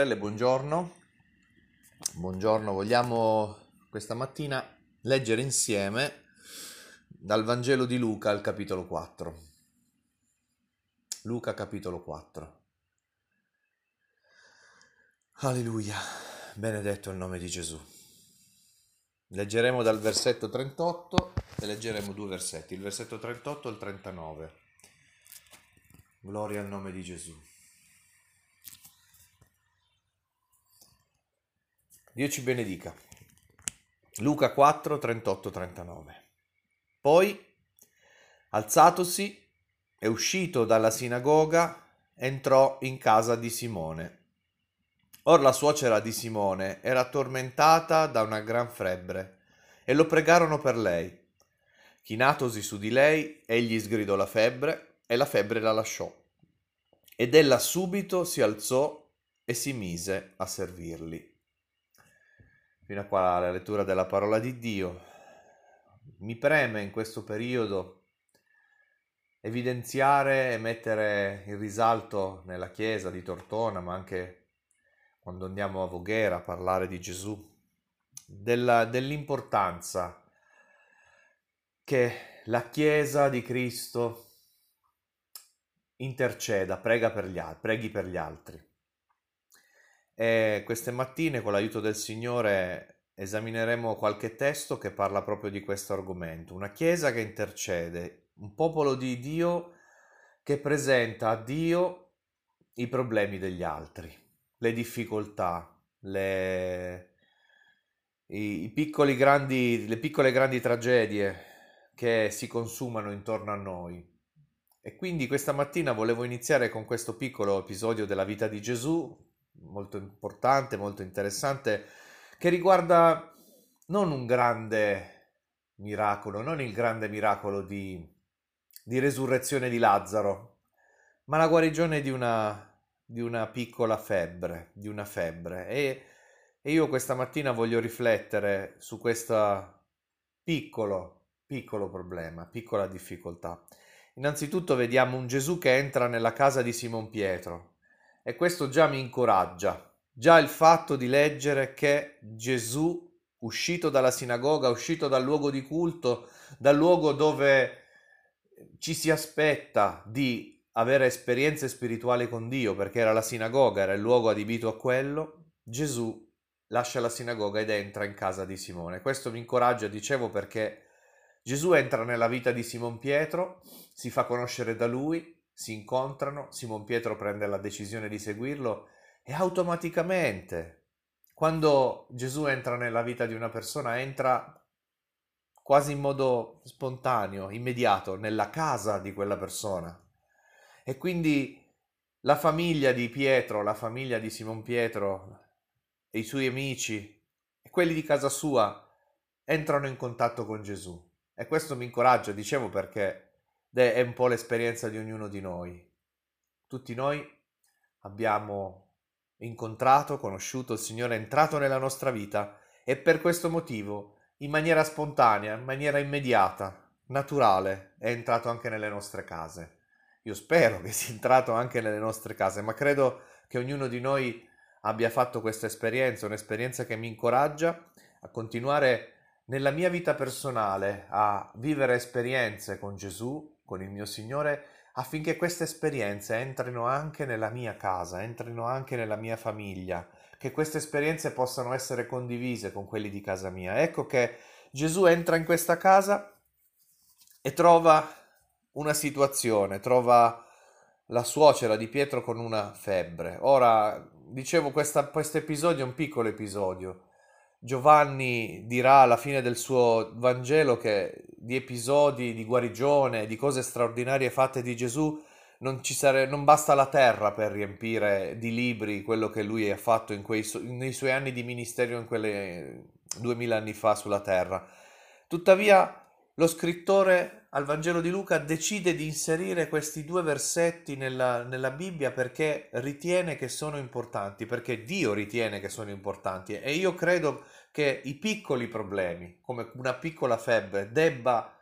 buongiorno. Buongiorno, vogliamo questa mattina leggere insieme dal Vangelo di Luca al capitolo 4. Luca capitolo 4. Alleluia, benedetto il nome di Gesù. Leggeremo dal versetto 38 e leggeremo due versetti, il versetto 38 e il 39. Gloria al nome di Gesù. Dio ci benedica. Luca 4, 38, 39. Poi, alzatosi e uscito dalla sinagoga, entrò in casa di Simone. Or la suocera di Simone era tormentata da una gran febbre e lo pregarono per lei. Chinatosi su di lei, egli sgridò la febbre e la febbre la lasciò. Ed ella subito si alzò e si mise a servirli. Fino a qua la lettura della parola di Dio. Mi preme in questo periodo evidenziare e mettere in risalto nella chiesa di Tortona, ma anche quando andiamo a Voghera a parlare di Gesù, della, dell'importanza che la Chiesa di Cristo interceda, prega per gli preghi per gli altri. E queste mattine, con l'aiuto del Signore, esamineremo qualche testo che parla proprio di questo argomento. Una Chiesa che intercede, un popolo di Dio che presenta a Dio i problemi degli altri, le difficoltà, le, i, piccoli grandi, le piccole grandi tragedie che si consumano intorno a noi. E quindi questa mattina volevo iniziare con questo piccolo episodio della vita di Gesù, molto importante, molto interessante, che riguarda non un grande miracolo, non il grande miracolo di, di resurrezione di Lazzaro, ma la guarigione di una, di una piccola febbre, di una febbre. E, e io questa mattina voglio riflettere su questo piccolo, piccolo problema, piccola difficoltà. Innanzitutto vediamo un Gesù che entra nella casa di Simon Pietro, e questo già mi incoraggia. Già il fatto di leggere che Gesù, uscito dalla sinagoga, uscito dal luogo di culto, dal luogo dove ci si aspetta di avere esperienze spirituali con Dio, perché era la sinagoga, era il luogo adibito a quello, Gesù lascia la sinagoga ed entra in casa di Simone. Questo mi incoraggia, dicevo, perché Gesù entra nella vita di Simon Pietro, si fa conoscere da lui, si incontrano, Simon Pietro prende la decisione di seguirlo e automaticamente, quando Gesù entra nella vita di una persona, entra quasi in modo spontaneo, immediato, nella casa di quella persona. E quindi la famiglia di Pietro, la famiglia di Simon Pietro e i suoi amici e quelli di casa sua entrano in contatto con Gesù. E questo mi incoraggia, dicevo, perché è un po' l'esperienza di ognuno di noi. Tutti noi abbiamo incontrato, conosciuto il Signore, è entrato nella nostra vita e per questo motivo, in maniera spontanea, in maniera immediata, naturale, è entrato anche nelle nostre case. Io spero che sia entrato anche nelle nostre case, ma credo che ognuno di noi abbia fatto questa esperienza, un'esperienza che mi incoraggia a continuare nella mia vita personale a vivere esperienze con Gesù, con il mio Signore affinché queste esperienze entrino anche nella mia casa, entrino anche nella mia famiglia, che queste esperienze possano essere condivise con quelli di casa mia. Ecco che Gesù entra in questa casa e trova una situazione, trova la suocera di Pietro con una febbre. Ora, dicevo, questo episodio è un piccolo episodio, Giovanni dirà alla fine del suo Vangelo che di episodi di guarigione, di cose straordinarie fatte di Gesù, non, sare- non basta la terra per riempire di libri quello che lui ha fatto su- nei suoi anni di ministero in quelle duemila anni fa sulla terra. Tuttavia, lo scrittore al Vangelo di Luca decide di inserire questi due versetti nella, nella, Bibbia perché ritiene che sono importanti, perché Dio ritiene che sono importanti. E io credo che i piccoli problemi, come una piccola febbre, debba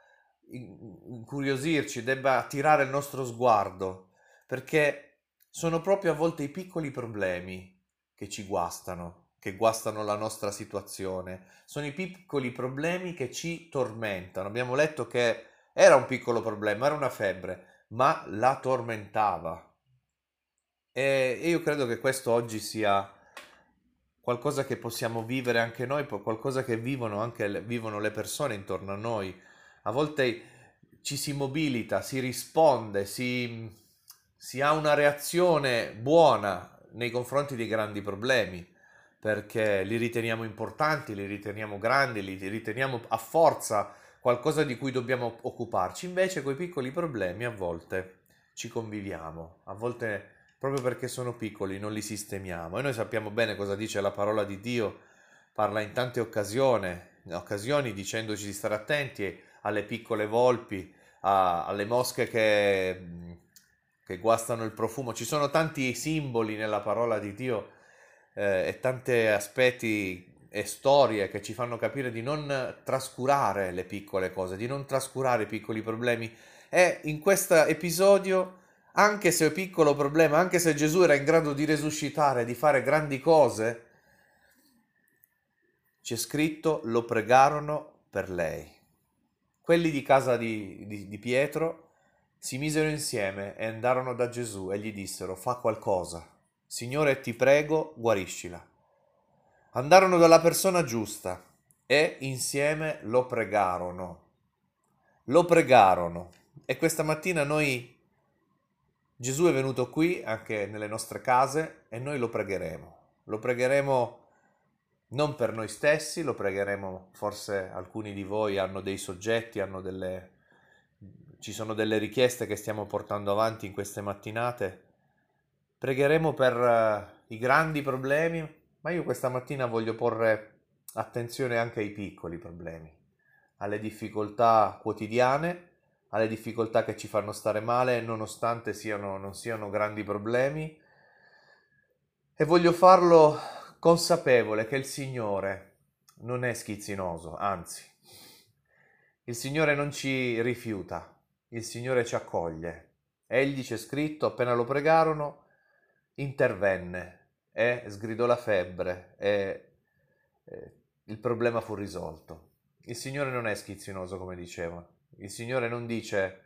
incuriosirci, debba attirare il nostro sguardo, perché sono proprio a volte i piccoli problemi che ci guastano, che guastano la nostra situazione, sono i piccoli problemi che ci tormentano. Abbiamo letto che era un piccolo problema, era una febbre, ma la tormentava. E io credo che questo oggi sia qualcosa che possiamo vivere anche noi, qualcosa che vivono anche le, vivono le persone intorno a noi. A volte ci si mobilita, si risponde, si, si ha una reazione buona nei confronti dei grandi problemi, perché li riteniamo importanti, li riteniamo grandi, li riteniamo a forza qualcosa di cui dobbiamo occuparci. Invece quei piccoli problemi a volte ci conviviamo, a volte proprio perché sono piccoli non li sistemiamo. E noi sappiamo bene cosa dice la parola di Dio, parla in tante occasioni, occasioni dicendoci di stare attenti alle piccole volpi, a, alle mosche che, che, guastano il profumo. Ci sono tanti simboli nella parola di Dio eh, e tanti aspetti e storie che ci fanno capire di non trascurare le piccole cose, di non trascurare i piccoli problemi. E in questo episodio, anche se è piccolo problema, anche se Gesù era in grado di resuscitare, di fare grandi cose, c'è scritto lo pregarono per lei. Quelli di casa di, di, di Pietro si misero insieme e andarono da Gesù e gli dissero fa qualcosa. Signore, ti prego, guariscila. Andarono dalla persona giusta e insieme lo pregarono. Lo pregarono. E questa mattina noi, Gesù è venuto qui anche nelle nostre case e noi lo pregheremo. Lo pregheremo non per noi stessi, lo pregheremo, forse alcuni di voi hanno dei soggetti, hanno delle, ci sono delle richieste che stiamo portando avanti in queste mattinate. Pregheremo per uh, i grandi problemi, ma io questa mattina voglio porre attenzione anche ai piccoli problemi, alle difficoltà quotidiane, alle difficoltà che ci fanno stare male nonostante siano, non siano grandi problemi. E voglio farlo consapevole che il Signore non è schizzinoso, anzi, il Signore non ci rifiuta, il Signore ci accoglie. Egli c'è scritto, appena lo pregarono, intervenne e sgridò la febbre e il problema fu risolto. Il Signore non è schizzinoso, come dicevo. Il Signore non dice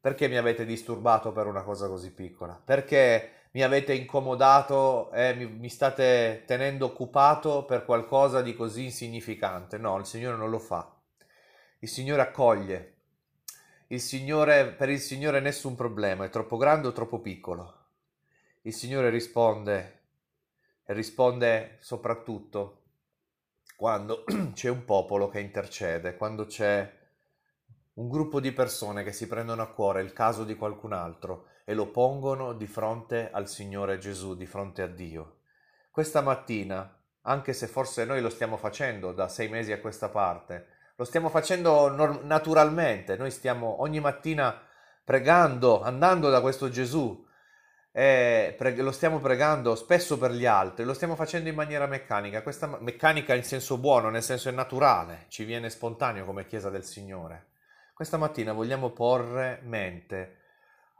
perché mi avete disturbato per una cosa così piccola, perché mi avete incomodato e mi, mi, state tenendo occupato per qualcosa di così insignificante. No, il Signore non lo fa. Il Signore accoglie. Il Signore, per il Signore nessun problema, è troppo grande o troppo piccolo. Il Signore risponde e risponde soprattutto quando c'è un popolo che intercede, quando c'è un gruppo di persone che si prendono a cuore il caso di qualcun altro e lo pongono di fronte al Signore Gesù, di fronte a Dio. Questa mattina, anche se forse noi lo stiamo facendo da sei mesi a questa parte, lo stiamo facendo naturalmente, noi stiamo ogni mattina pregando, andando da questo Gesù, e lo stiamo pregando spesso per gli altri, lo stiamo facendo in maniera meccanica, questa meccanica in senso buono, nel senso è naturale, ci viene spontaneo come Chiesa del Signore. Questa mattina vogliamo porre mente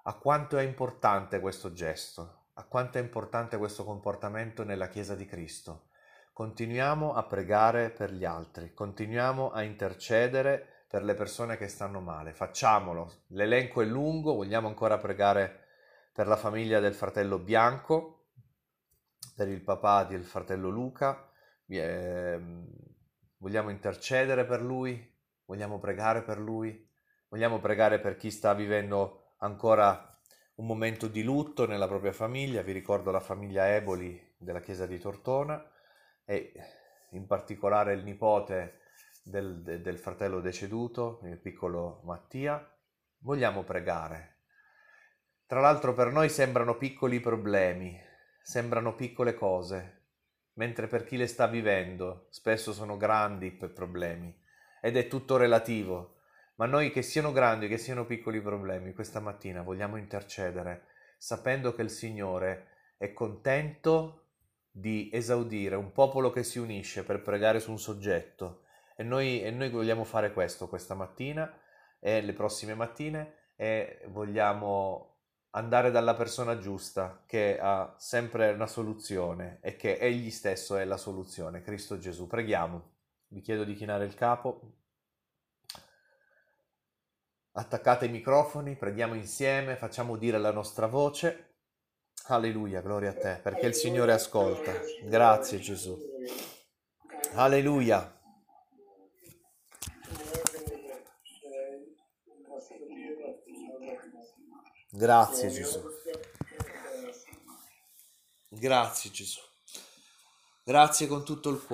a quanto è importante questo gesto, a quanto è importante questo comportamento nella Chiesa di Cristo. Continuiamo a pregare per gli altri, continuiamo a intercedere per le persone che stanno male. Facciamolo. L'elenco è lungo, vogliamo ancora pregare per la famiglia del fratello Bianco, per il papà del fratello Luca. Eh, vogliamo intercedere per lui, vogliamo pregare per lui. Vogliamo pregare per chi sta vivendo ancora un momento di lutto nella propria famiglia, vi ricordo la famiglia Eboli della chiesa di Tortona e in particolare il nipote del, del fratello deceduto, il piccolo Mattia. Vogliamo pregare. Tra l'altro per noi sembrano piccoli problemi, sembrano piccole cose, mentre per chi le sta vivendo spesso sono grandi problemi ed è tutto relativo. Ma noi che siano grandi che siano piccoli problemi, questa mattina vogliamo intercedere sapendo che il Signore è contento di esaudire un popolo che si unisce per pregare su un soggetto. E noi, e noi vogliamo fare questo questa mattina e le prossime mattine e vogliamo andare dalla persona giusta che ha sempre una soluzione e che egli stesso è la soluzione, Cristo Gesù. Preghiamo. Vi chiedo di chinare il capo. Attaccate i microfoni, preghiamo insieme, facciamo udire la nostra voce. Alleluia, gloria a te, perché il Signore ascolta. Grazie Gesù. Alleluia. Grazie Gesù. Grazie Gesù. Grazie con tutto il cuore.